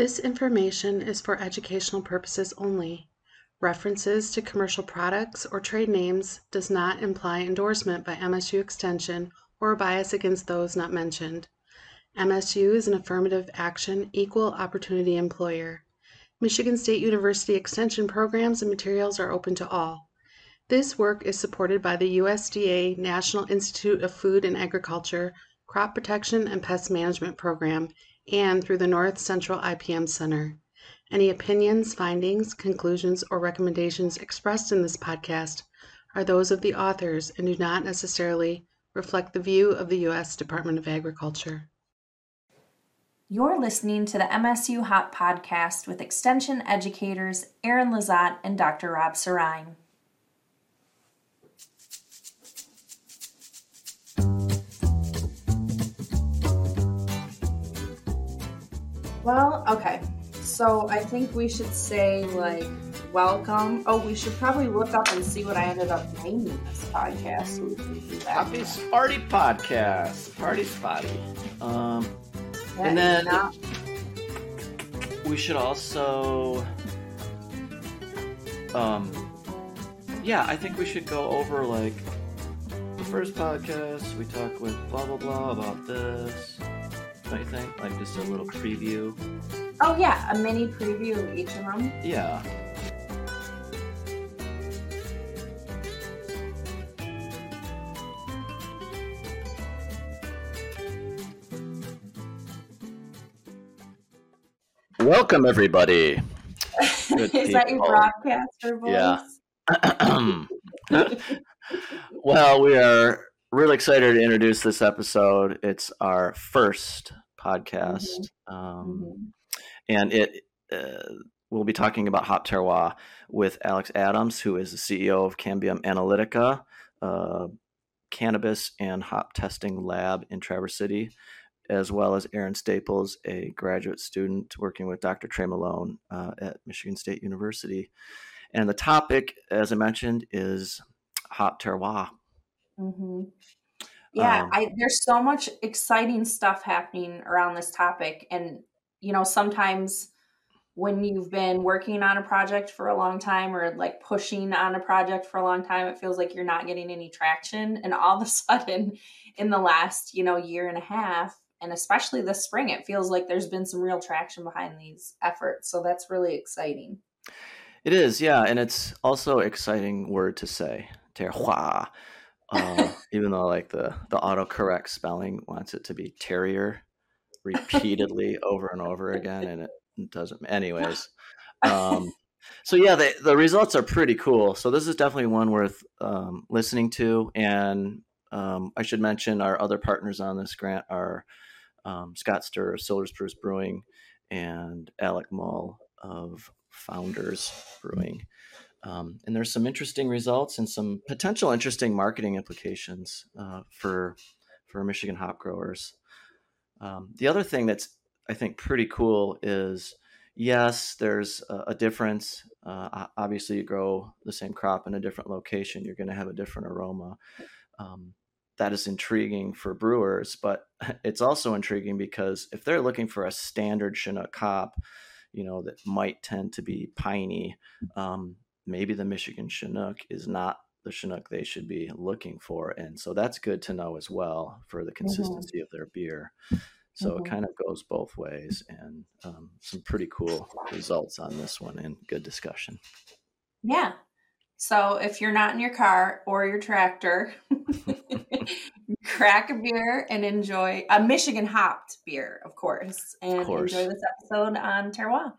This information is for educational purposes only. References to commercial products or trade names does not imply endorsement by MSU Extension or a bias against those not mentioned. MSU is an affirmative action equal opportunity employer. Michigan State University Extension programs and materials are open to all. This work is supported by the USDA National Institute of Food and Agriculture Crop Protection and Pest Management Program and through the North Central IPM Center. Any opinions, findings, conclusions, or recommendations expressed in this podcast are those of the authors and do not necessarily reflect the view of the U.S. Department of Agriculture. You're listening to the MSU Hop Podcast with Extension educators Erin Lizotte and Dr. Rob Sirrine. Well, okay. So I think we should say, like, welcome. Oh, we should probably look up and see what I ended up naming this podcast. So we can do that. Happy Sparty Podcast. Party Spotty. Um, Yeah, and then- not- we should also, um, yeah, I think we should go over like the first podcast. We talk with blah blah blah about this. Don't you think? Like just a little preview. oh, yeah, a mini preview of each of them. Yeah. Welcome everybody. Good Is that your broadcaster voice? Yeah. well, we are really excited to introduce this episode. It's our first podcast, um, Mhm. and it uh, we'll be talking about hop terroir with Alex Adams, who is the CEO of Cambium Analytica, uh, cannabis and hop testing lab in Traverse City, as well as Aaron Staples, a graduate student working with Dr. Trey Malone uh, at Michigan State University. And the topic, as I mentioned, is hop terroir. hmm Yeah, Um, I there's so much exciting stuff happening around this topic, and you know sometimes when you've been working on a project for a long time or like pushing on a project for a long time, it feels like you're not getting any traction, and all of a sudden, in the last you know year and a half, and especially this spring, it feels like there's been some real traction behind these efforts. So that's really exciting. It is, yeah, and it's also exciting word to say, terroir. Uh, even though like the the autocorrect spelling wants it to be terrier repeatedly over and over again, and it doesn't. Anyways, um, so yeah, the the results are pretty cool. So this is definitely one worth um, listening to, and um, I should mention our other partners on this grant are um, Scott Stir of Silver Spruce Brewing and Alec Mull of Founders Brewing. Um, and there's some interesting results and some potential interesting marketing implications uh, for for Michigan hop growers. Um, the other thing that's I think pretty cool is yes, there's a, a difference. Uh, obviously, you grow the same crop in a different location, you're going to have a different aroma. Um, that is intriguing for brewers, but it's also intriguing because if they're looking for a standard Chinook hop, you know that might tend to be piney. Um, maybe the Michigan Chinook is not the Chinook they should be looking for, and so that's good to know as well for the consistency of their beer. So Mhm. it kind of goes both ways, and um, some pretty cool results on this one, and good discussion. Yeah. So if you're not in your car or your tractor, crack a beer and enjoy a Michigan hopped beer, of course, and course. enjoy this episode on terroir.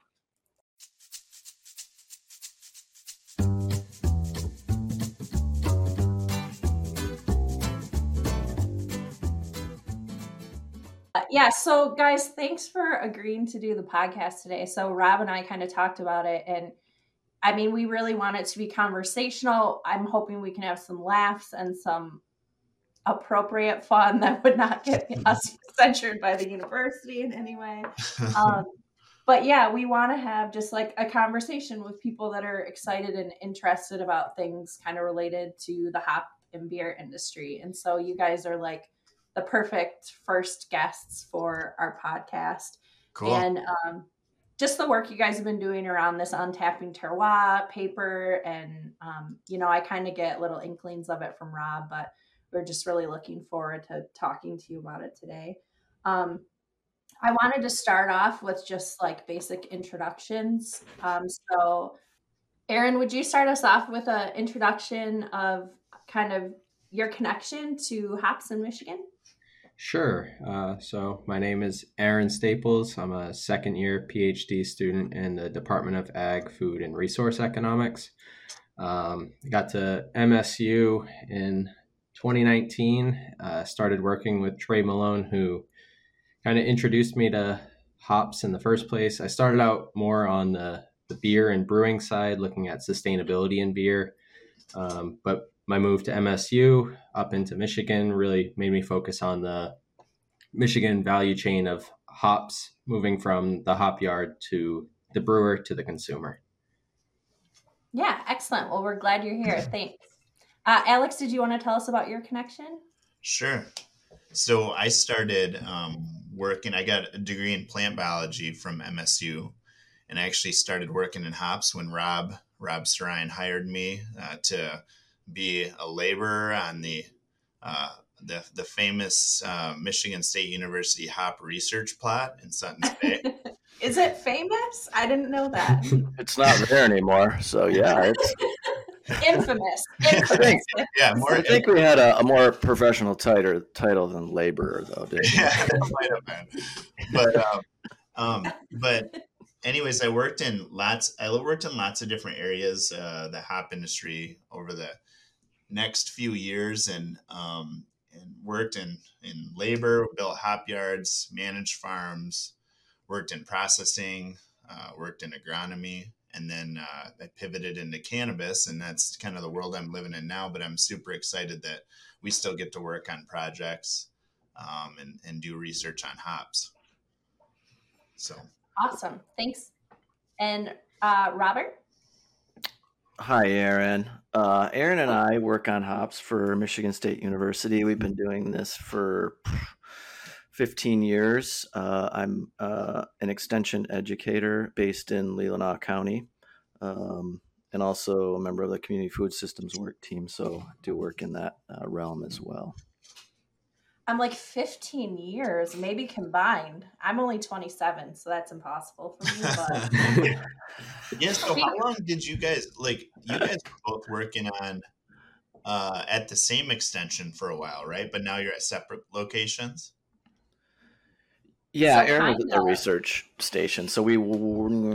Yeah, so guys, thanks for agreeing to do the podcast today. So Rob and I kind of talked about it and I mean, we really want it to be conversational. I'm hoping we can have some laughs and some appropriate fun that would not get us censured by the university in any way. Um, but yeah, we want to have just like a conversation with people that are excited and interested about things kind of related to the hop and beer industry. And so you guys are like the perfect first guests for our podcast. Cool. And um, just the work you guys have been doing around this untapping terroir paper. And, um, you know, I kind of get little inklings of it from Rob, but we're just really looking forward to talking to you about it today. Um, I wanted to start off with just like basic introductions. Um, so, Aaron, would you start us off with an introduction of kind of your connection to hops in Michigan? Sure. Uh, so my name is Aaron Staples. I'm a second year PhD student in the Department of Ag, Food, and Resource Economics. Um, got to MSU in 2019. Uh, started working with Trey Malone, who kind of introduced me to hops in the first place. I started out more on the, the beer and brewing side, looking at sustainability in beer. Um, but my move to MSU up into Michigan really made me focus on the Michigan value chain of hops, moving from the hop yard to the brewer to the consumer. Yeah, excellent. Well, we're glad you're here. Thanks. Uh, Alex, did you want to tell us about your connection? Sure. So I started um, working, I got a degree in plant biology from MSU, and I actually started working in hops when Rob Rob Sirrine hired me uh, to be a laborer on the uh, the, the famous uh, Michigan State University hop research plot in Sutton's Bay. Is it famous? I didn't know that. it's not there anymore, so yeah, it's infamous. infamous. yeah, more, I think we had a, a, more professional title title than laborer, though. Didn't yeah, might have been. But um, um, but anyways, I worked in lots. I worked in lots of different areas, uh, the hop industry over the next few years and um, and worked in in labor, built hop yards, managed farms, worked in processing, uh, worked in agronomy, and then uh, I pivoted into cannabis, and that's kind of the world I'm living in now. But I'm super excited that we still get to work on projects um, and and do research on hops. So awesome! Thanks, and uh, Robert. Hi, Erin. Uh, Erin and I work on hops for Michigan State University. We've been doing this for 15 years. Uh, I'm uh, an extension educator based in Leelanau County um, and also a member of the Community Food Systems work team. So I do work in that uh, realm as well. I'm like 15 years, maybe combined. I'm only 27, so that's impossible for me. But yeah. So how long did you guys like? You guys were both working on uh, at the same extension for a while, right? But now you're at separate locations. Yeah, so Erin was at the research station, so we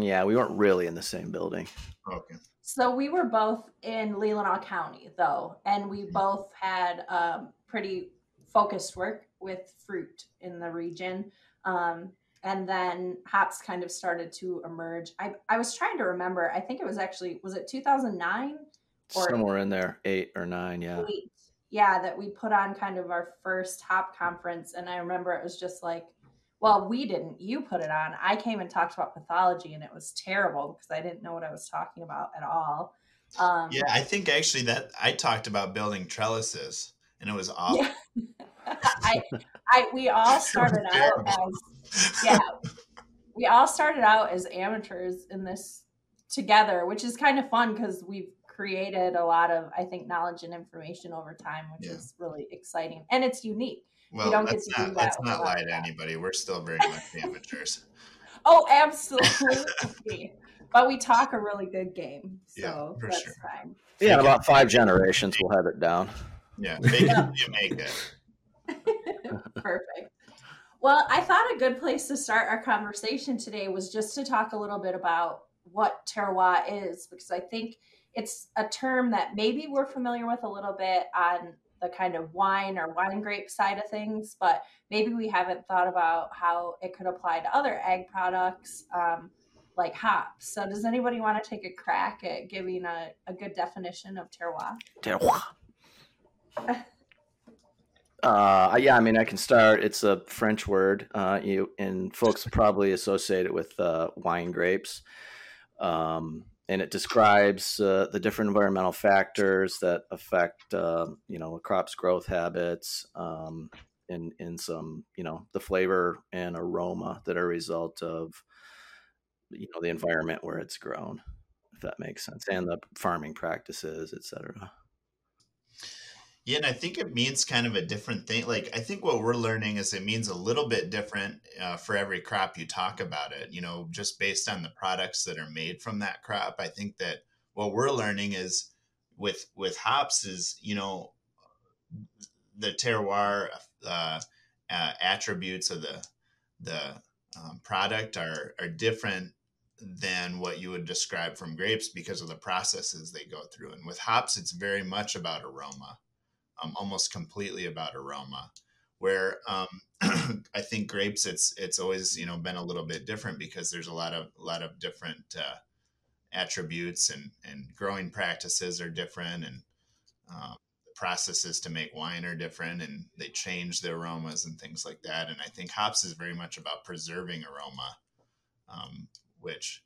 yeah we weren't really in the same building. Okay. So we were both in Leelanau County, though, and we both had um, pretty focused work with fruit in the region. Um, and then hops kind of started to emerge. I, I was trying to remember. I think it was actually was it 2009 or somewhere in there, eight or nine, yeah. Eight. Yeah, that we put on kind of our first hop conference, and I remember it was just like, well, we didn't. You put it on. I came and talked about pathology, and it was terrible because I didn't know what I was talking about at all. Um, yeah, I think actually that I talked about building trellises and it was awful. Yeah. I, I, we all started out as, yeah, we all started out as amateurs in this together, which is kind of fun because we've created a lot of, I think, knowledge and information over time, which yeah. is really exciting and it's unique. Well, don't let's not, let's not lie to anybody. We're still very much amateurs. Oh, absolutely. but we talk a really good game, so yeah, that's sure. fine. Yeah, in about five generations, we'll have it down. Yeah, make it, you make it. Perfect. Well, I thought a good place to start our conversation today was just to talk a little bit about what terroir is, because I think it's a term that maybe we're familiar with a little bit on the kind of wine or wine grape side of things, but maybe we haven't thought about how it could apply to other ag products um, like hops. So, does anybody want to take a crack at giving a, a good definition of terroir? Terroir. Uh, yeah, I mean, I can start. It's a French word, uh, you and folks probably associate it with uh, wine grapes, um, and it describes uh, the different environmental factors that affect, uh, you know, a crop's growth habits, um, in in some, you know, the flavor and aroma that are a result of you know the environment where it's grown, if that makes sense, and the farming practices, etc. Yeah, and I think it means kind of a different thing. Like I think what we're learning is it means a little bit different uh, for every crop you talk about it. You know, just based on the products that are made from that crop. I think that what we're learning is with with hops is you know the terroir uh, uh, attributes of the the um, product are are different than what you would describe from grapes because of the processes they go through. And with hops, it's very much about aroma um, almost completely about aroma. Where um, I think grapes, it's it's always you know been a little bit different because there's a lot of a lot of different uh, attributes and and growing practices are different and um, processes to make wine are different and they change the aromas and things like that. And I think hops is very much about preserving aroma, um, which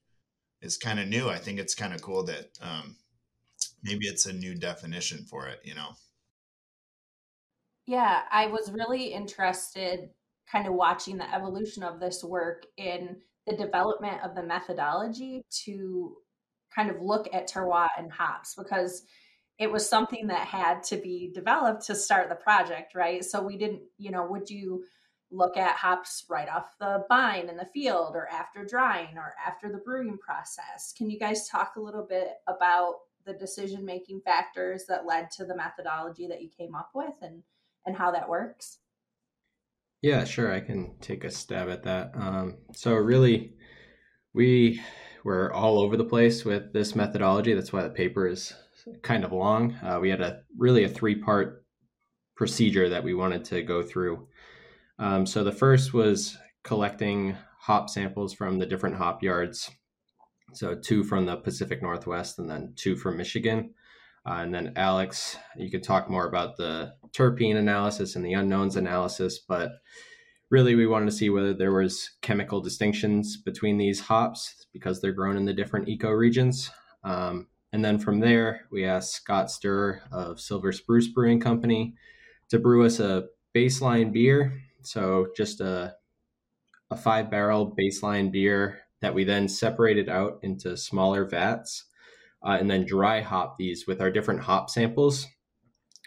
is kind of new. I think it's kind of cool that um, maybe it's a new definition for it, you know. Yeah, I was really interested kind of watching the evolution of this work in the development of the methodology to kind of look at terroir and hops because it was something that had to be developed to start the project, right? So we didn't, you know, would you look at hops right off the vine in the field or after drying or after the brewing process? Can you guys talk a little bit about the decision making factors that led to the methodology that you came up with and and how that works? Yeah, sure. I can take a stab at that. Um, so, really, we were all over the place with this methodology. That's why the paper is kind of long. Uh, we had a really a three part procedure that we wanted to go through. Um, so, the first was collecting hop samples from the different hop yards. So, two from the Pacific Northwest and then two from Michigan. Uh, and then Alex, you could talk more about the terpene analysis and the unknowns analysis, but really we wanted to see whether there was chemical distinctions between these hops because they're grown in the different ecoregions. Um, and then from there, we asked Scott Sturr of Silver Spruce Brewing Company to brew us a baseline beer. So just a, a five barrel baseline beer that we then separated out into smaller vats uh, and then dry hop these with our different hop samples.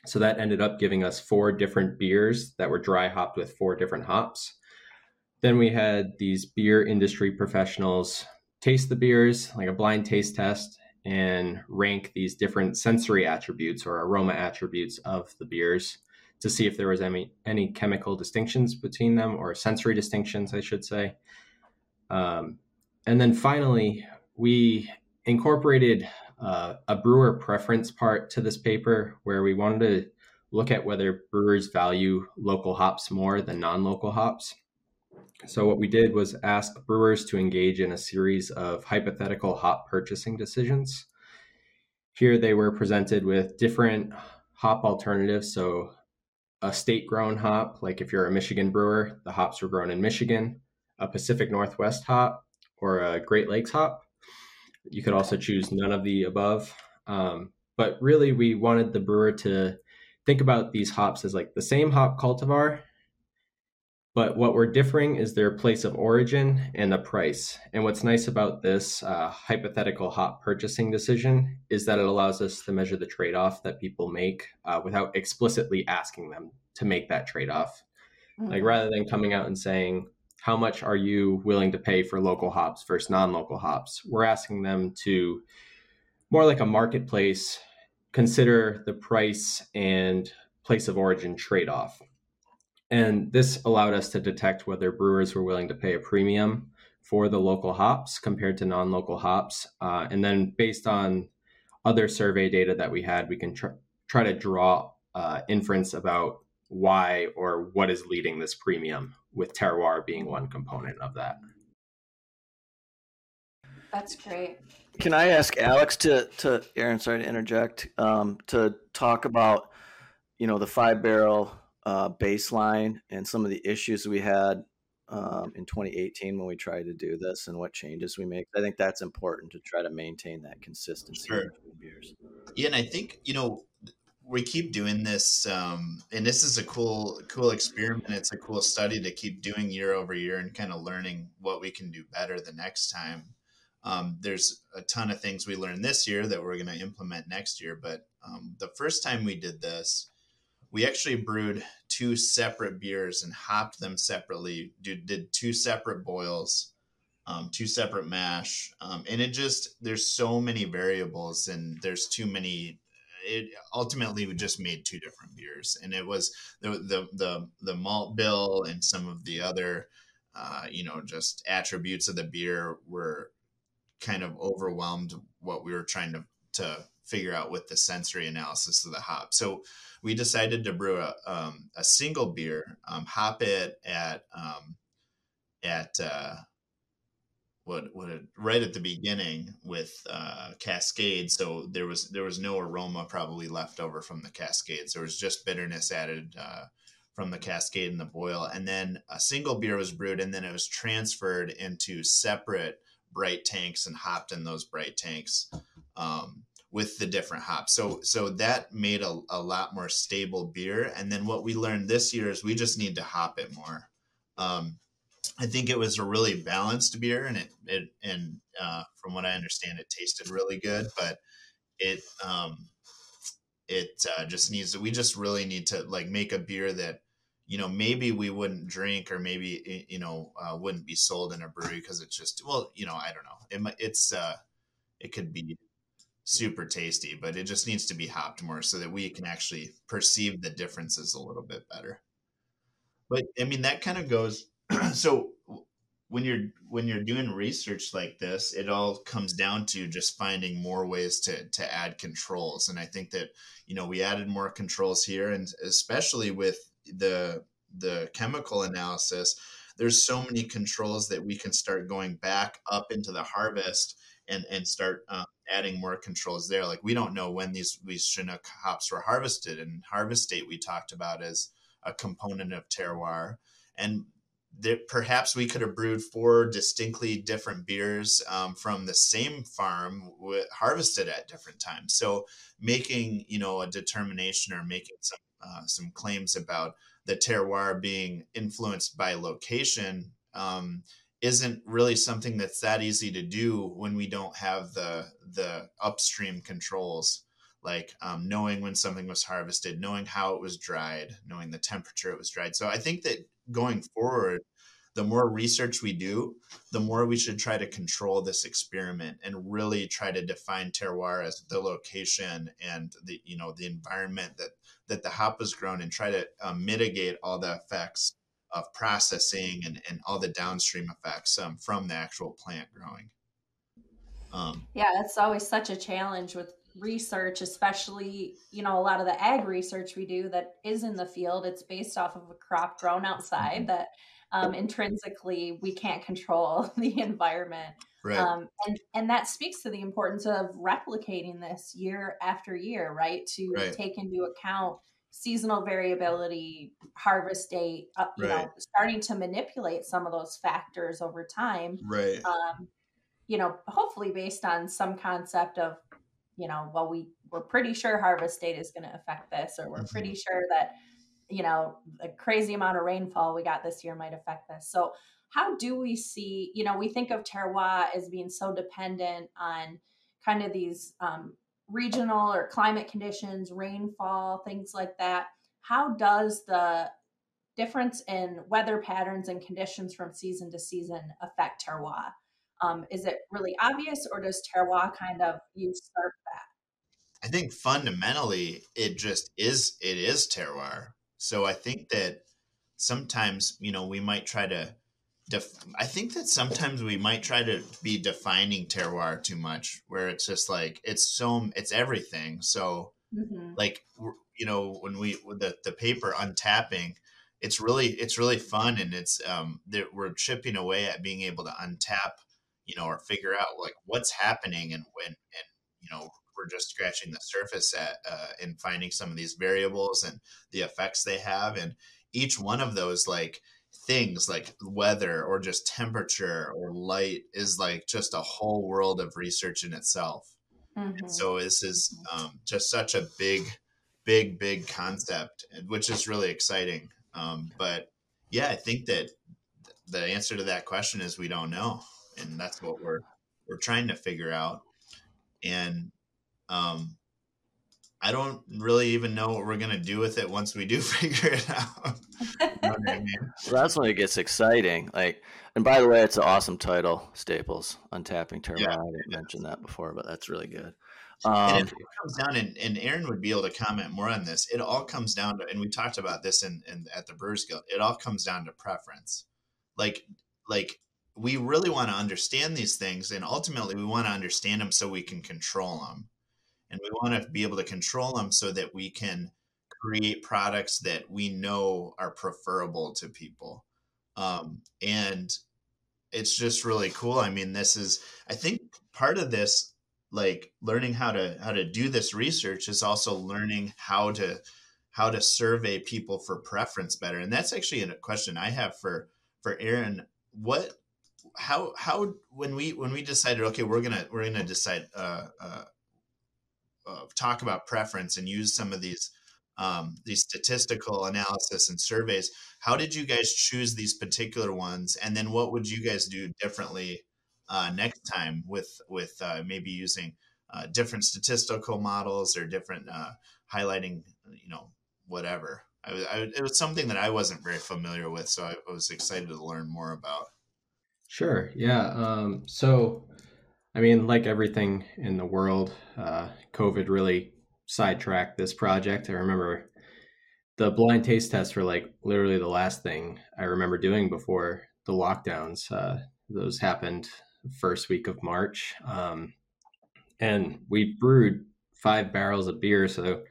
So that ended up giving us four different beers that were dry hopped with four different hops. Then we had these beer industry professionals taste the beers, like a blind taste test, and rank these different sensory attributes or aroma attributes of the beers to see if there was any any chemical distinctions between them or sensory distinctions, I should say. Um, and then finally, we incorporated uh, a brewer preference part to this paper where we wanted to look at whether brewers value local hops more than non local hops. So, what we did was ask brewers to engage in a series of hypothetical hop purchasing decisions. Here, they were presented with different hop alternatives. So, a state grown hop, like if you're a Michigan brewer, the hops were grown in Michigan, a Pacific Northwest hop, or a Great Lakes hop. You could also choose none of the above. Um, but really, we wanted the brewer to think about these hops as like the same hop cultivar, but what we're differing is their place of origin and the price. And what's nice about this uh, hypothetical hop purchasing decision is that it allows us to measure the trade off that people make uh, without explicitly asking them to make that trade off. Mm-hmm. Like rather than coming out and saying, how much are you willing to pay for local hops versus non-local hops? We're asking them to more like a marketplace consider the price and place of origin trade-off. And this allowed us to detect whether brewers were willing to pay a premium for the local hops compared to non-local hops. Uh, and then based on other survey data that we had we can tr- try to draw uh, inference about why or what is leading this premium with terroir being one component of that. That's great. Can I ask Alex to to Aaron? Sorry to interject. Um, to talk about you know the five barrel uh, baseline and some of the issues we had um, in 2018 when we tried to do this and what changes we make. I think that's important to try to maintain that consistency sure. between beers. Yeah, and I think you know we keep doing this um, and this is a cool cool experiment it's a cool study to keep doing year over year and kind of learning what we can do better the next time um, there's a ton of things we learned this year that we're going to implement next year. But um, the first time we did this, we actually brewed two separate beers and hopped them separately. Did, did two separate boils, um, two separate mash, um, and it just there's so many variables and there's too many. It ultimately we just made two different beers, and it was the the the, the malt bill and some of the other. Uh, you know, just attributes of the beer were kind of overwhelmed what we were trying to to figure out with the sensory analysis of the hop. So we decided to brew a, um, a single beer, um, hop it at um, at uh, what what right at the beginning with uh, Cascade. So there was there was no aroma probably left over from the Cascades. There was just bitterness added. Uh, from the cascade and the boil and then a single beer was brewed and then it was transferred into separate bright tanks and hopped in those bright tanks um, with the different hops. So so that made a, a lot more stable beer. And then what we learned this year is we just need to hop it more. Um, I think it was a really balanced beer, and it it and uh, from what I understand, it tasted really good. But it um, it uh, just needs to. We just really need to like make a beer that you know maybe we wouldn't drink or maybe you know uh, wouldn't be sold in a brewery because it's just well you know i don't know it, it's uh it could be super tasty but it just needs to be hopped more so that we can actually perceive the differences a little bit better but i mean that kind of goes so when you're when you're doing research like this it all comes down to just finding more ways to to add controls and i think that you know we added more controls here and especially with the the chemical analysis, there's so many controls that we can start going back up into the harvest and and start uh, adding more controls there. Like we don't know when these these Chinook hops were harvested, and harvest date we talked about as a component of terroir, and that perhaps we could have brewed four distinctly different beers um, from the same farm harvested at different times. So making you know a determination or making some uh, some claims about the terroir being influenced by location um, isn't really something that's that easy to do when we don't have the the upstream controls like um, knowing when something was harvested knowing how it was dried knowing the temperature it was dried so i think that going forward the more research we do, the more we should try to control this experiment and really try to define terroir as the location and the you know the environment that that the hop was grown and try to um, mitigate all the effects of processing and, and all the downstream effects um, from the actual plant growing. Um, yeah, it's always such a challenge with research, especially, you know, a lot of the ag research we do that is in the field. It's based off of a crop grown outside mm-hmm. that um, intrinsically we can't control the environment. Right. Um, and and that speaks to the importance of replicating this year after year, right? To right. take into account seasonal variability, harvest date, uh, you right. know, starting to manipulate some of those factors over time. Right. Um, you know, hopefully based on some concept of, you know, well, we we're pretty sure harvest date is going to affect this, or we're mm-hmm. pretty sure that you know, a crazy amount of rainfall we got this year might affect this. So, how do we see, you know, we think of terroir as being so dependent on kind of these um, regional or climate conditions, rainfall, things like that. How does the difference in weather patterns and conditions from season to season affect terroir? Um, is it really obvious, or does terroir kind of usurp that? I think fundamentally, it just is. It is terroir. So I think that sometimes, you know, we might try to def- I think that sometimes we might try to be defining terroir too much where it's just like it's so it's everything. So mm-hmm. like you know, when we the the paper untapping it's really it's really fun and it's um that we're chipping away at being able to untap you know or figure out like what's happening and when and you know we're just scratching the surface at uh, in finding some of these variables and the effects they have and each one of those like things like weather or just temperature or light is like just a whole world of research in itself mm-hmm. so this is um, just such a big big big concept which is really exciting um, but yeah i think that the answer to that question is we don't know and that's what we're we're trying to figure out. And um, I don't really even know what we're gonna do with it once we do figure it out. you know I mean? So that's when it gets exciting. Like, and by the way, it's an awesome title, Staples, Untapping Terroir. Yeah, I didn't yeah. mention that before, but that's really good. Um, and it comes down, and, and Aaron would be able to comment more on this. It all comes down to, and we talked about this in, in at the Brewers Guild. It all comes down to preference. Like, like we really want to understand these things, and ultimately, we want to understand them so we can control them, and we want to be able to control them so that we can create products that we know are preferable to people. Um, and it's just really cool. I mean, this is, I think, part of this like learning how to how to do this research is also learning how to how to survey people for preference better and that's actually a question i have for for aaron what how how when we when we decided okay we're gonna we're gonna decide uh, uh, uh talk about preference and use some of these um, these statistical analysis and surveys how did you guys choose these particular ones and then what would you guys do differently uh, next time with with uh, maybe using uh, different statistical models or different uh, highlighting, you know, whatever. I, I, it was something that I wasn't very familiar with, so I was excited to learn more about. Sure. Yeah. Um, so, I mean, like everything in the world, uh, COVID really sidetracked this project. I remember the blind taste tests were like literally the last thing I remember doing before the lockdowns. Uh, those happened first week of March. Um, and we brewed five barrels of beer. So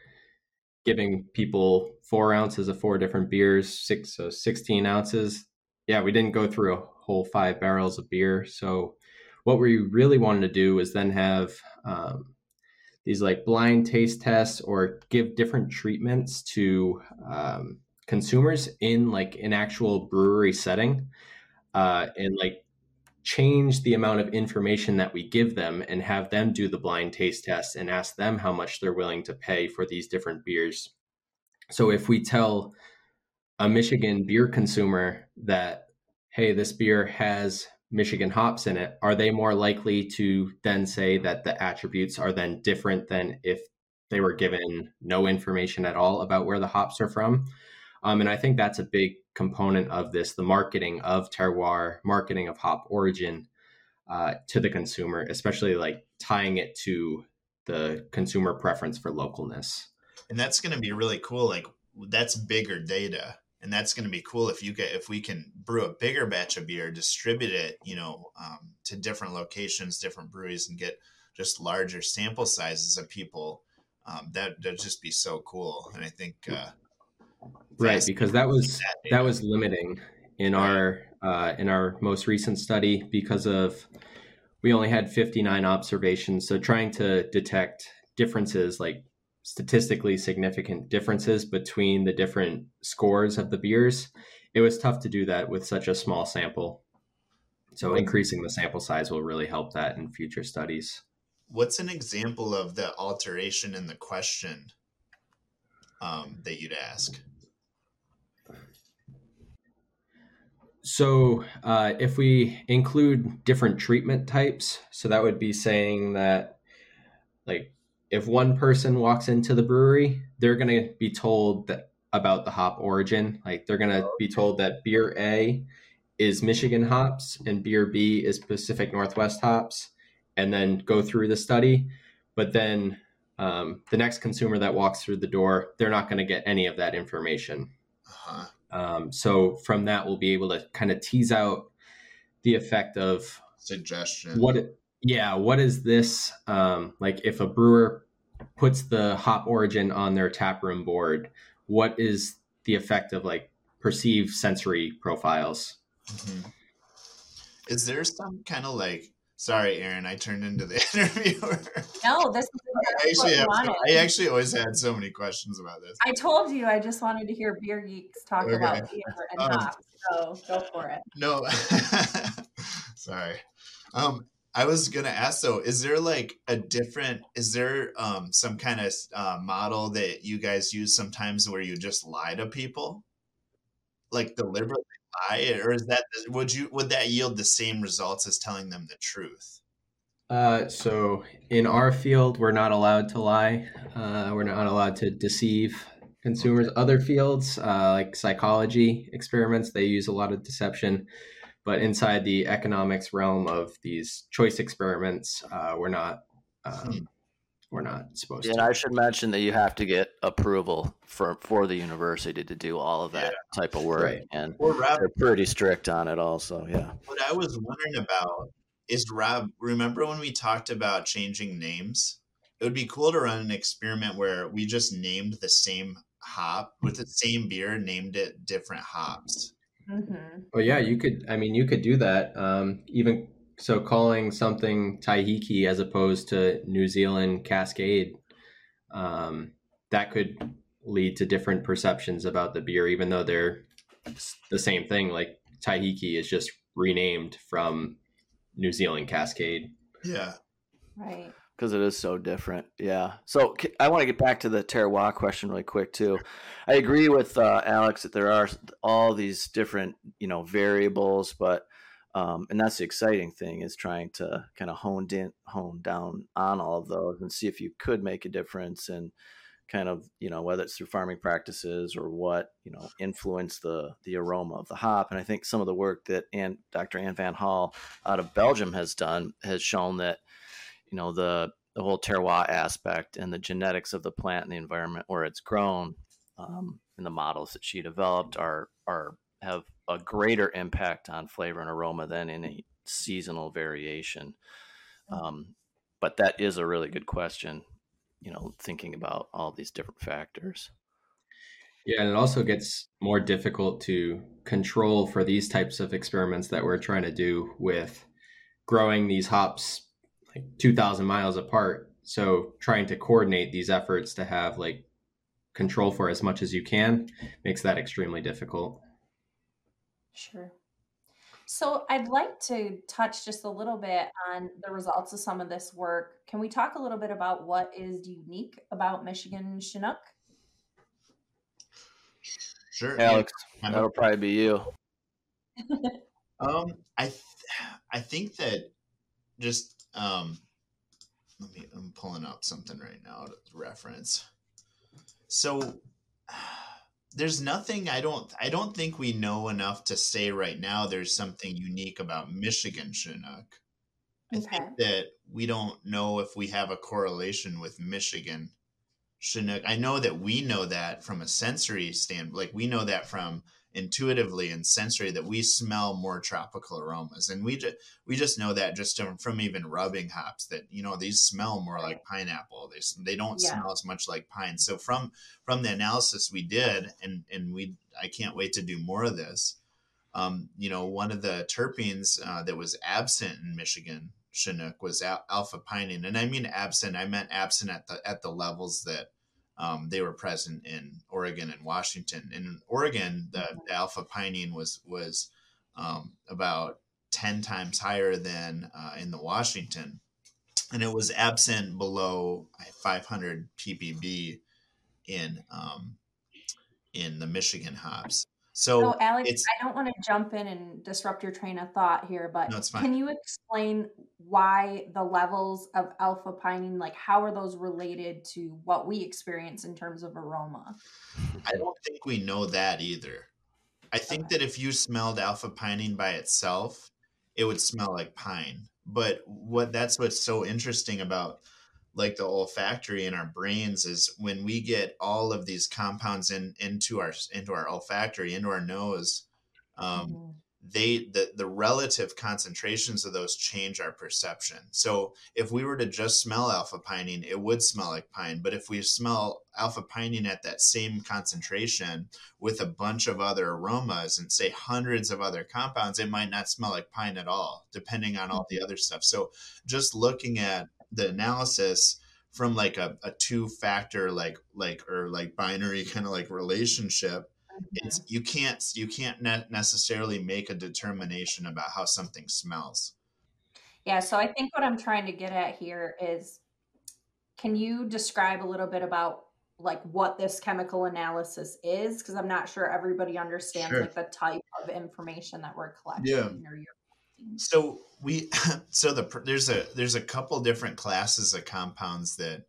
giving people four ounces of four different beers, six, so 16 ounces. Yeah, we didn't go through a whole five barrels of beer. So what we really wanted to do was then have um, these like blind taste tests or give different treatments to um, consumers in like an actual brewery setting uh, and like change the amount of information that we give them and have them do the blind taste test and ask them how much they're willing to pay for these different beers. So if we tell a Michigan beer consumer that, hey, this beer has Michigan hops in it, are they more likely to then say that the attributes are then different than if they were given no information at all about where the hops are from? Um, and I think that's a big component of this the marketing of terroir, marketing of hop origin uh, to the consumer, especially like tying it to the consumer preference for localness. And that's going to be really cool. Like, that's bigger data and that's going to be cool if you get if we can brew a bigger batch of beer distribute it you know um, to different locations different breweries and get just larger sample sizes of people um, that that'd just be so cool. And i think uh, right because that was that was limiting in our uh, in our most recent study because of we only had 59 observations. So trying to detect differences like statistically significant differences between the different scores of the beers it was tough to do that with such a small sample. So increasing the sample size will really help that in future studies. What's an example of the alteration in the question um, that you'd ask? So, uh, if we include different treatment types, so that would be saying that, like, if one person walks into the brewery, they're going to be told that about the hop origin. Like, they're going to be told that beer A is Michigan hops and beer B is Pacific Northwest hops, and then go through the study. But then um, the next consumer that walks through the door, they're not going to get any of that information. Uh-huh. Um, so from that, we'll be able to kind of tease out the effect of suggestion. What, yeah, what is this? Um, like if a brewer puts the hop origin on their taproom board, what is the effect of like perceived sensory profiles? Mm-hmm. Is there some kind of like Sorry, Aaron, I turned into the interviewer. No, this is I actually, have so, I actually always had so many questions about this. I told you I just wanted to hear beer geeks talk okay. about beer and um, hops. So go for it. No, sorry. Um, I was gonna ask though, is there like a different? Is there um some kind of uh, model that you guys use sometimes where you just lie to people, like deliberately lie, or is that would you would that yield the same results as telling them the truth? Uh, so in our field, we're not allowed to lie. Uh, we're not allowed to deceive consumers. Other fields, uh, like psychology experiments, they use a lot of deception. But inside the economics realm of these choice experiments, uh, we're not. Um, Hmm. we're not supposed And to. I should mention that you have to get approval for for the university to do all of that type of work, Right. and Or Rob, they're pretty strict on it. Also, yeah. what I was wondering about is Rob. Remember when we talked about changing names? It would be cool to run an experiment where we just named the same hop with the same beer, named it different hops. Mm-hmm. Well, yeah, you could. I mean, you could do that. Um, even so, calling something Taiheke as opposed to New Zealand Cascade, um, that could lead to different perceptions about the beer, even though they're the same thing. Like Taiheke is just renamed from New Zealand Cascade. Yeah. Right. Because it is so different. Yeah. So I want to get back to the terroir question really quick too. I agree with uh, Alex that there are all these different you know variables, but um, and that's the exciting thing is trying to kind of hone in, hone down on all of those and see if you could make a difference and kind of you know whether it's through farming practices or what you know influence the the aroma of the hop and i think some of the work that and dr anne van holle out of belgium has done has shown that you know the the whole terroir aspect and the genetics of the plant and the environment where it's grown um, and the models that she developed are are have a greater impact on flavor and aroma than any seasonal variation. Um, but that is a really good question you know thinking about all these different factors. Yeah, and it also gets more difficult to control for these types of experiments that we're trying to do with growing these hops like 2,000 miles apart. So trying to coordinate these efforts to have like control for as much as you can makes that extremely difficult. Sure. So I'd like to touch just a little bit on the results of some of this work. Can we talk a little bit about what is unique about Michigan Chinook? Sure. alex Yeah, I'm- that'll probably be you Um, I th- I think that just um, let me. I'm pulling up something right now to reference. So there's nothing I don't I don't think we know enough to say right now. There's something unique about Michigan Chinook. I Okay. think that we don't know if we have a correlation with Michigan Chinook. I know that we know that from a sensory stand, like we know that from intuitively and sensory that we smell more tropical aromas, and we just we just know that just from, from even rubbing hops that you know these smell more like pineapple. They they don't Yeah. smell as much like pine. So from from the analysis we did, and and we I can't wait to do more of this. Um, you know, one of the terpenes uh, that was absent in Michigan Chinook was al- alpha pinene, and I mean absent. I meant absent at the at the levels that um, they were present in Oregon and Washington. In Oregon, the, the alpha pinene was was um, about ten times higher than uh, in the Washington, and it was absent below 500 ppb in um, in the Michigan hops. So So, Alex, I don't want to jump in and disrupt your train of thought here, but No, can you explain why the levels of alpha pinene, like how are those related to what we experience in terms of aroma? I don't think we know that either. I think Okay. that if you smelled alpha pinene by itself, it would smell like pine. But what that's what's so interesting about like the olfactory in our brains is when we get all of these compounds in into our into our olfactory into our nose um, Mhm. they the the relative concentrations of those change our perception. So if we were to just smell alpha pinene, it would smell like pine. But if we smell alpha pinene at that same concentration with a bunch of other aromas and say hundreds of other compounds, it might not smell like pine at all, depending on all the other stuff. So just looking at the analysis from like a, a two factor like like or like binary kind of like relationship mm-hmm. it's you can't you can't ne- necessarily make a determination about how something smells Yeah, so I think what I'm trying to get at here is can you describe a little bit about like what this chemical analysis is because I'm not sure everybody understands Sure. like the type of information that we're collecting Yeah. or so we so the there's a there's a couple different classes of compounds that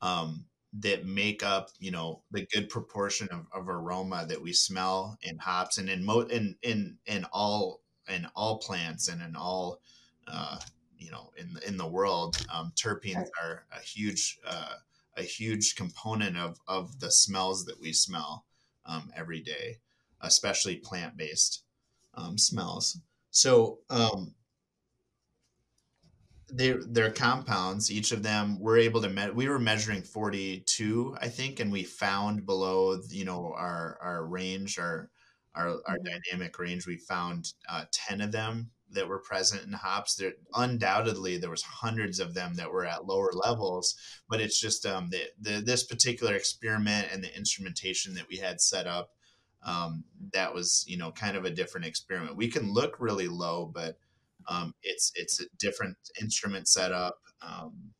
um that make up you know the good proportion of, of aroma that we smell in hops and in mo in in in all in all plants and in all uh you know in in the world. Um terpenes are a huge uh a huge component of of the smells that we smell um, every day especially plant-based um, smells so um, they're, they're compounds. Each of them, we're able to, me- we were measuring 42, I think, and we found below, you know, our, our range, our, our, our Mhm. dynamic range, we found uh, 10 of them that were present in hops. There undoubtedly there was hundreds of them that were at lower levels, but it's just um, the, the this particular experiment and the instrumentation that we had set up um, that was you know kind of a different experiment. We can look really low, but um, it's it's a different instrument setup. Um,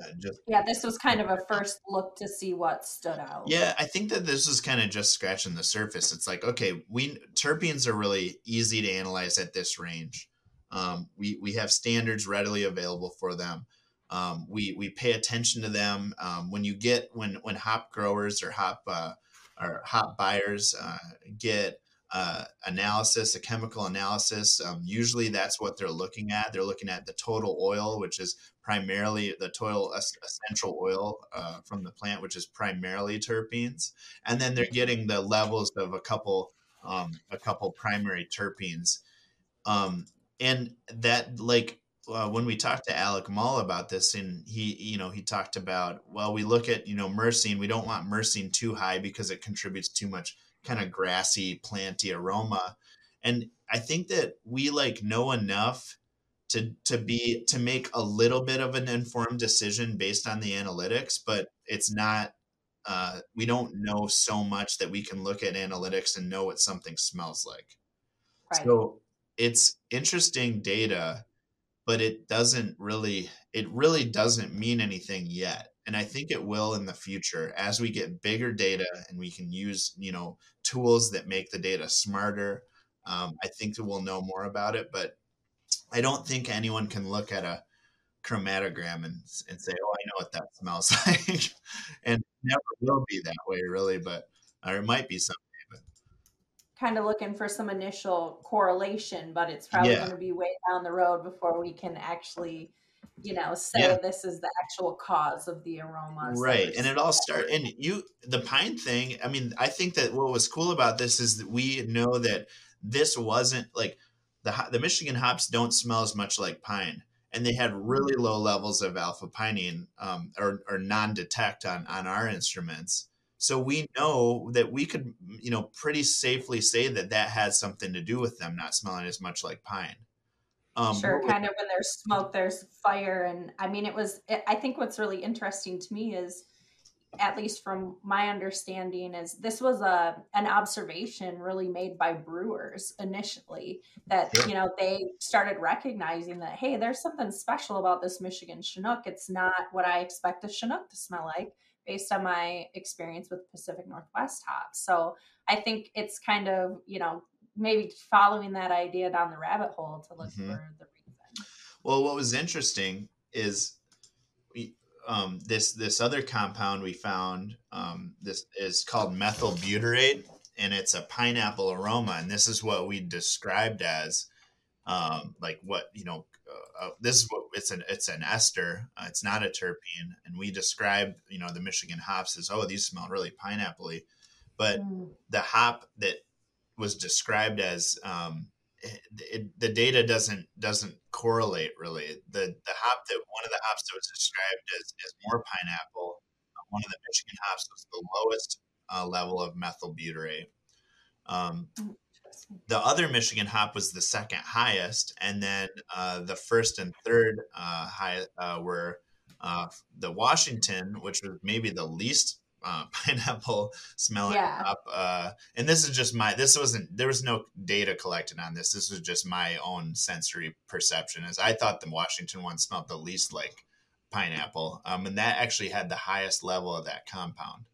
uh, just Yeah, this was kind of a first look to see what stood out. yeah, I think that this is kind of just scratching the surface. It's like okay, we terpenes are really easy to analyze at this range. Um, we we have standards readily available for them. Um, we we pay attention to them um, when you get when when hop growers or hop uh, or hop buyers uh, get uh, analysis, a chemical analysis. Um, usually, that's what they're looking at. They're looking at the total oil, which is primarily the total essential oil uh, from the plant, which is primarily terpenes, and then they're getting the levels of a couple um, a couple primary terpenes, um, and that like. Uh, when we talked to Alec Mull about this, and he, you know, he talked about, well, we look at, you know, myrcene. We don't want myrcene too high because it contributes too much kind of grassy, planty aroma. And I think that we like know enough to to be to make a little bit of an informed decision based on the analytics, but it's not uh, we don't know so much that we can look at analytics and know what something smells like. Right. So it's interesting data, but it doesn't really it really doesn't mean anything yet. And I think it will in the future as we get bigger data and we can use, you know, tools that make the data smarter. Um, I think that we'll know more about it, but I don't think anyone can look at a chromatogram and, and say, "Oh, I know what that smells like," and never will be that way, really. But or it might be something. Kind of looking for some initial correlation, but it's probably Yeah. going to be way down the road before we can actually, you know, say Yeah. this is the actual cause of the aromas. right and it all start and you the pine thing i mean i think that what was cool about this is that we know that this wasn't like the the michigan hops don't smell as much like pine and they had really low levels of alpha pinene um, or, or non-detect on on our instruments so we know that we could you know pretty safely say that that has something to do with them not smelling as much like pine um, sure, kind of when there's smoke, there's fire, and I mean, it was. It, I think what's really interesting to me is, at least from my understanding, is this was a an observation really made by brewers initially that Sure. you know they started recognizing that hey, there's something special about this Michigan Chinook. It's not what I expect a Chinook to smell like based on my experience with Pacific Northwest hops. So I think it's kind of you know maybe following that idea down the rabbit hole to look Mhm. for the reason. Well, what was interesting is we um, this this other compound we found. Um, this is called methyl butyrate, and it's a pineapple aroma. And this is what we described as um, like what you know. Uh, this is what it's an it's an ester. Uh, it's not a terpene, and we described you know the Michigan hops as oh these smell really pineapple-y, but Mm. the hop that was described as um, it, it, the data doesn't doesn't correlate really. The the hop that one of the hops that was described as, as more pineapple, uh, one of the Michigan hops was the lowest uh, level of methyl butyrate. Um, Interesting. The other Michigan hop was the second highest, and then uh, the first and third uh, high uh, were uh, the Washington, which was maybe the least uh, pineapple smelling Yeah. hop. Uh, and this is just my. This wasn't. There was no data collected on this. This was just my own sensory perception. As I thought the Washington one smelled the least like pineapple, um, and that actually had the highest level of that compound.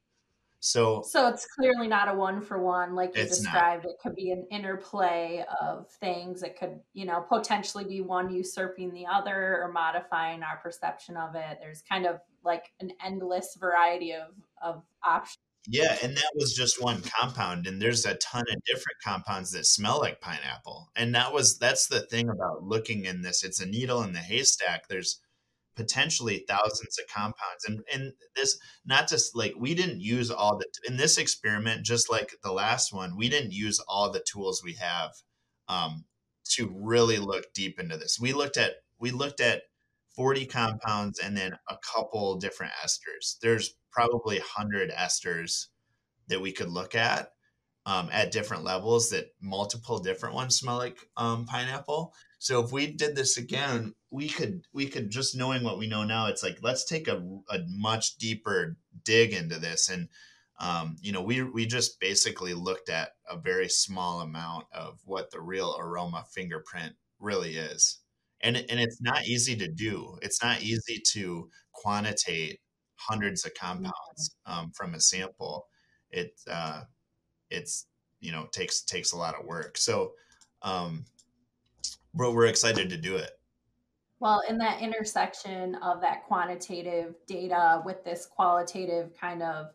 So, so it's clearly not a one for one, like you It's not. described. It could be an interplay of things. It could, you know, potentially be one usurping the other or modifying our perception of it. There's kind of like an endless variety of of options. yeah, and that was just one compound, and there's a ton of different compounds that smell like pineapple. And that was that's the thing about looking in this. It's a needle in the haystack. There's potentially thousands of compounds, and and this not just like we didn't use all the in this experiment, just like the last one, we didn't use all the tools we have um, to really look deep into this. We looked at we looked at 40 compounds and then a couple different esters. There's probably 100 esters that we could look at um, at different levels that multiple different ones smell like um, pineapple. So if we did this again, we could we could just knowing what we know now. It's like let's take a, a much deeper dig into this, and um, you know we we just basically looked at a very small amount of what the real aroma fingerprint really is, and and it's not easy to do. It's not easy to quantitate hundreds of compounds um, from a sample. It uh, it's you know takes takes a lot of work. So um, we're, we're excited to do it. Well, in that intersection of that quantitative data with this qualitative kind of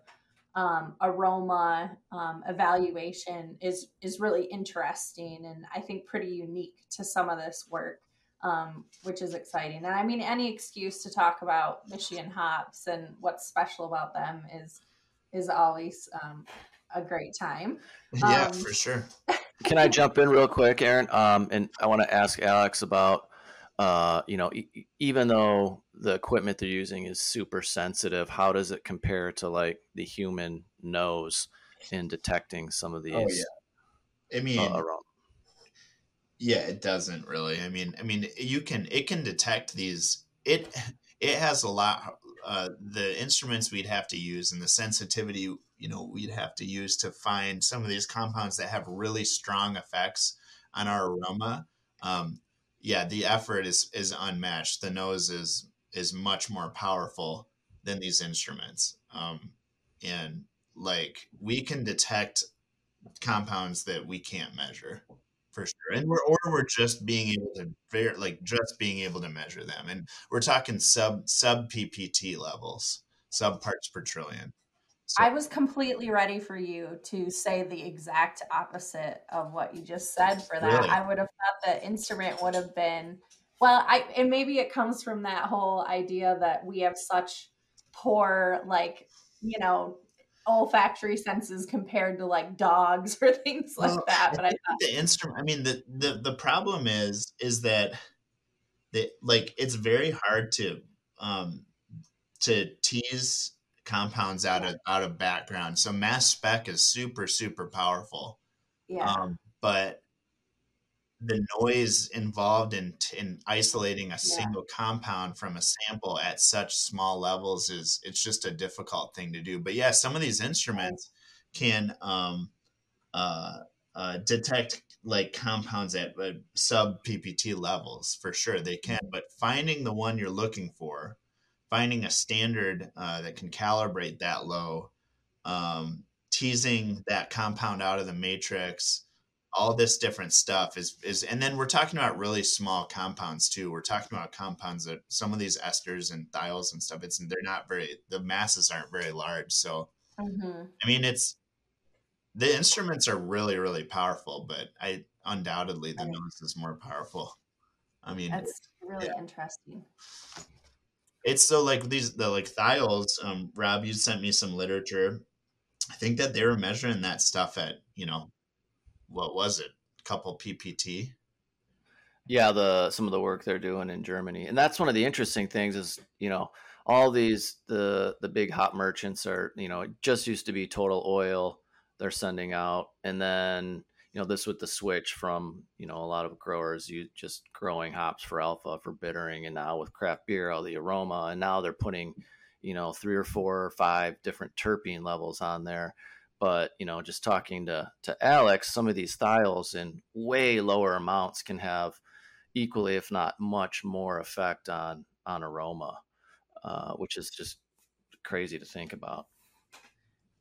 um, aroma um, evaluation is is really interesting and I think pretty unique to some of this work, um, which is exciting. And I mean, any excuse to talk about Michigan hops and what's special about them is is always um, a great time. yeah, Um, for sure. Can I jump in real quick, Aaron? Um, and I want to ask Alex about, uh, you know, e- even though the equipment they're using is super sensitive, how does it compare to like the human nose in detecting some of these? Oh, I mean, uh, yeah, it doesn't really. I mean, I mean, you can it can detect these. It it has a lot. Uh, the instruments we'd have to use and the sensitivity, you know, we'd have to use to find some of these compounds that have really strong effects on our aroma. Um, yeah, the effort is is unmatched. The nose is is much more powerful than these instruments, um, and like we can detect compounds that we can't measure for sure and we're or we're just being able to ver- like just being able to measure them and we're talking sub sub ppt levels sub parts per trillion so, I was completely ready for you to say the exact opposite of what you just said for that. Really? I would have thought the instrument would have been well, I and maybe it comes from that whole idea that we have such poor like, you know, olfactory senses compared to like dogs or things like Well, that. But I thought the instrument i mean the, the the problem is is that the like it's very hard to um to tease compounds out of out of background so mass spec is super super powerful yeah. um, but the noise involved in in isolating a single compound from a sample at such small levels is it's just a difficult thing to do. But yeah, some of these instruments can um, uh, uh, detect like compounds at uh, sub PPT levels for sure. They can, but finding the one you're looking for, finding a standard uh, that can calibrate that low, um, teasing that compound out of the matrix all this different stuff is is and then we're talking about really small compounds too we're talking about compounds that some of these esters and thiols and stuff it's they're not very the masses aren't very large so Mhm. i mean it's the instruments are really really powerful but i undoubtedly the nose is more powerful i mean That's really yeah. interesting. It's so like these the like thiols um rob you sent me some literature. I think that they were measuring that stuff at you know what was it? A couple ppt yeah the some of the work they're doing in germany. And that's one of the interesting things is you know all these the the big hop merchants are you know it just used to be total oil they're sending out. And then you know this with the switch from you know a lot of growers you just growing hops for alpha for bittering and now with craft beer all the aroma and now they're putting you know three or four or five different terpene levels on there. But you know just talking to to alex some of these thiols in way lower amounts can have equally if not much more effect on on aroma uh, which is just crazy to think about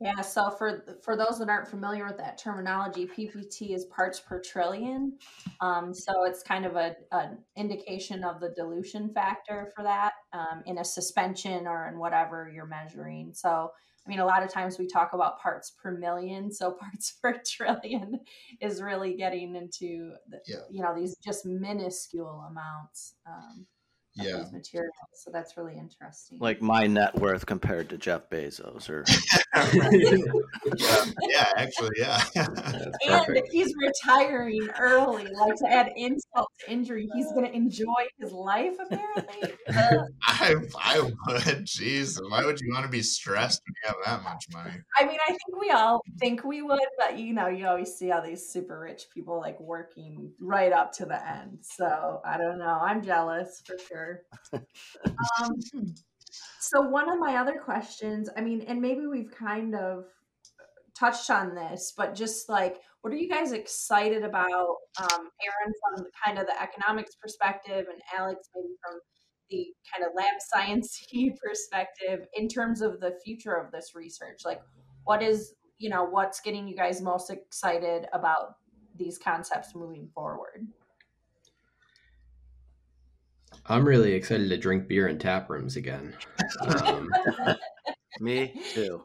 Yeah, so for for those that aren't familiar with that terminology, PPT is parts per trillion. Um, so it's kind of a an indication of the dilution factor for that um, in a suspension or in whatever you're measuring. So I mean, a lot of times we talk about parts per million, so parts per trillion is really getting into the, Yeah. you know these just minuscule amounts. Um, Yeah. these materials. So that's really interesting. Like my net worth compared to Jeff Bezos, or yeah, yeah, actually, yeah. and he's retiring early, like to add insult to injury, he's going to enjoy his life. Apparently, Uh, I, I would. Jeez, why would you want to be stressed when you have that much money? I mean, I think we all think we would, but you know, you always see all these super rich people like working right up to the end. So I don't know. I'm jealous for sure. Um, so one of my other questions, I mean, and maybe we've kind of touched on this, but just like, what are you guys excited about? Um, Aaron, from kind of the economics perspective, and Alex, maybe from the kind of lab science perspective, in terms of the future of this research. Like, what is, you know, what's getting you guys most excited about these concepts moving forward? I'm really excited to drink beer in tap rooms again. Um, me too.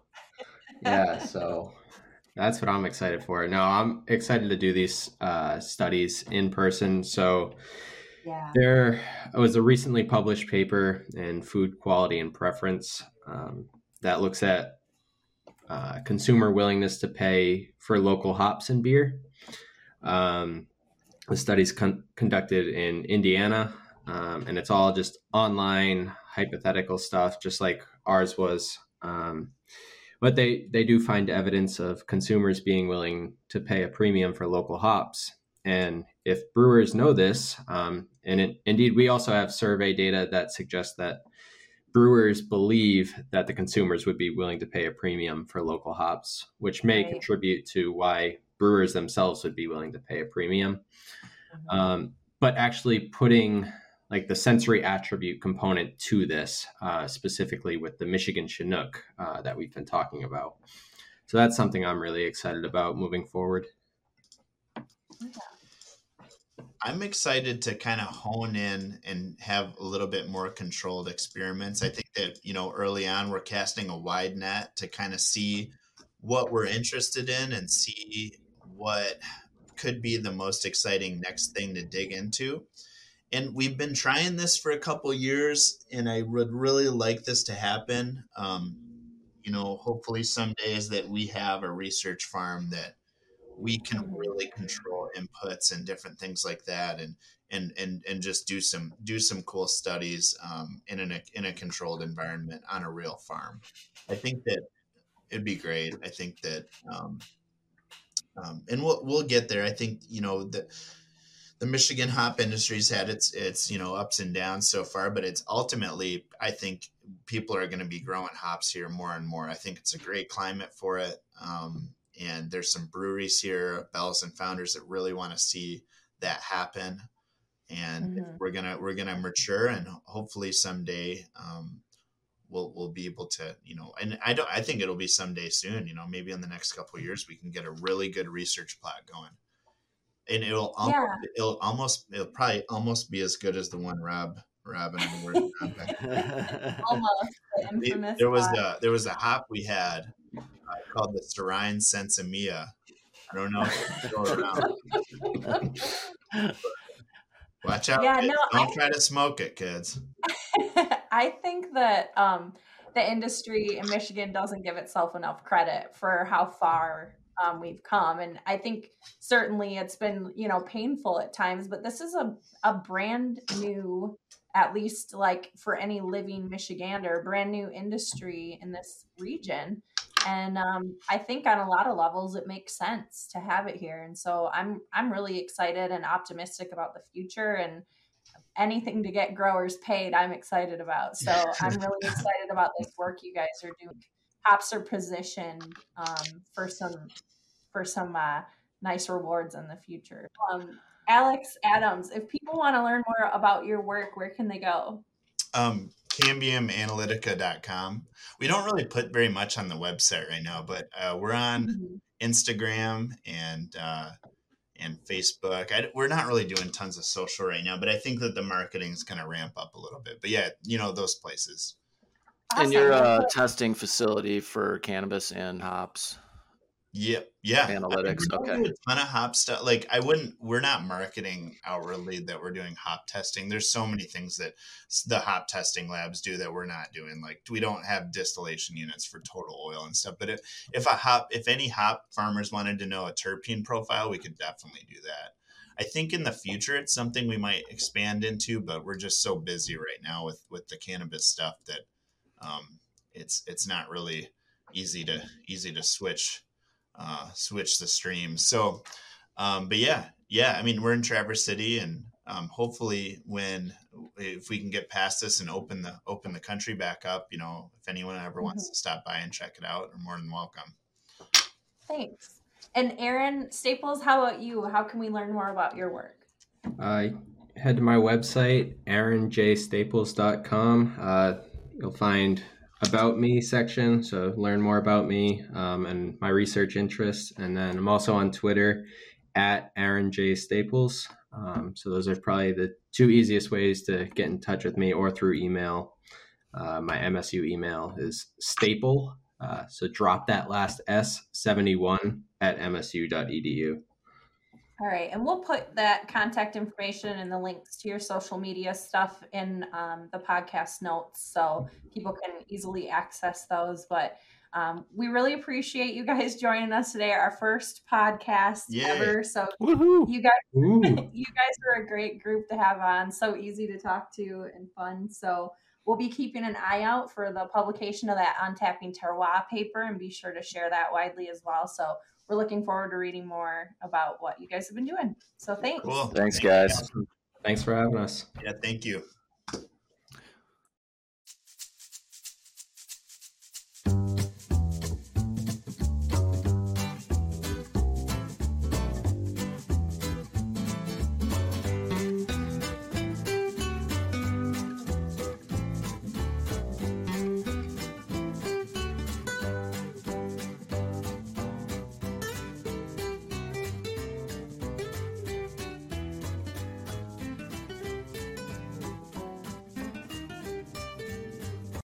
yeah, so that's what I'm excited for. No, I'm excited to do these uh, studies in person. So Yeah. there was a recently published paper in Food Quality and Preference um, that looks at uh, consumer willingness to pay for local hops and beer. Um, the study's con- conducted in Indiana, um, and it's all just online hypothetical stuff, just like ours was. Um, but they they do find evidence of consumers being willing to pay a premium for local hops. And if brewers know this, um, and it, indeed we also have survey data that suggests that brewers believe that the consumers would be willing to pay a premium for local hops, which may Right. contribute to why brewers themselves would be willing to pay a premium. Um, but actually putting like the sensory attribute component to this, uh, specifically with the Michigan Chinook uh, that we've been talking about. So that's something I'm really excited about moving forward. I'm excited to kind of hone in and have a little bit more controlled experiments. I think that, you know, early on we're casting a wide net to kind of see what we're interested in and see what could be the most exciting next thing to dig into. And we've been trying this for a couple years, and I would really like this to happen. Um, you know, hopefully some days that we have a research farm that we can really control inputs and different things like that and and and and just do some do some cool studies um, in an in a controlled environment on a real farm. I think that it'd be great. I think that um, um, and we'll we'll get there. I think you know the the Michigan hop industry's had its its you know ups and downs so far, but it's ultimately I think people are going to be growing hops here more and more. I think it's a great climate for it. Um, and there's some breweries here, Bell's and Founders, that really want to see that happen. And Mhm. we're gonna we're gonna mature, and hopefully someday um, we'll we'll be able to you know. And I don't I think it'll be someday soon. You know, maybe in the next couple of years we can get a really good research plot going. And it'll almost, Yeah. it'll almost it'll probably almost be as good as the one Rob Rob and I worked on back Almost the we- infamous. there was a there was a hop we had uh, called the Sirrine Sensimilla. I don't know if it's still around. Watch out! Yeah, kids. no, don't I- try to smoke it, kids. I think that um, the industry in Michigan doesn't give itself enough credit for how far um, we've come, and I think certainly it's been you know painful at times. But this is a a brand new, at least like for any living Michigander, brand new industry in this region. And um, I think on a lot of levels it makes sense to have it here, and so I'm I'm really excited and optimistic about the future and anything to get growers paid i'm excited about so i'm really excited about this work you guys are doing hops are positioned um, for some for some uh, nice rewards in the future um, alex adams if people want to learn more about your work where can they go Um, cambiumanalytica.com. We don't really put very much on the website right now, but uh, we're on Mm-hmm. Instagram and uh, and Facebook. I, we're not really doing tons of social right now, but I think that the marketing is going to ramp up a little bit. But yeah, you know those places. And your uh, testing facility for cannabis and hops Yep. Yeah. analytics. We're Okay. a ton of hop stuff. Like I wouldn't. We're not marketing outwardly that we're doing hop testing. There's so many things that the hop testing labs do that we're not doing. Like we don't have distillation units for total oil and stuff. But if if a hop, if any hop farmers wanted to know a terpene profile, we could definitely do that. I think in the future it's something we might expand into, but we're just so busy right now with with the cannabis stuff that um, it's it's not really easy to easy to switch uh, switch the streams. So, um, but yeah, yeah. I mean, we're in Traverse City, and um, hopefully, when if we can get past this and open the open the country back up, you know, if anyone ever wants to stop by and check it out, are more than welcome. Thanks. And Aaron Staples, how about you? How can we learn more about your work? Uh, head to my website, aaronjstaples.com. Uh, you'll find about me section, so learn more about me um, and my research interests. And then I'm also on Twitter at Aaron J Staples. Um, so those are probably the two easiest ways to get in touch with me, or through email. Uh, my MSU email is staple. Uh, so drop that last S seventy one at msu.edu. All right, and we'll put that contact information and the links to your social media stuff in um, the podcast notes so people can easily access those. But um, we really appreciate you guys joining us today, our first podcast Yay. ever. So Woohoo! you guys, Ooh. you guys are a great group to have on. So easy to talk to and fun. So we'll be keeping an eye out for the publication of that Untapping Terroir paper and be sure to share that widely as well. So we're looking forward to reading more about what you guys have been doing. So thanks. Cool. Thanks, guys. Thanks for having us. Yeah. Thank you.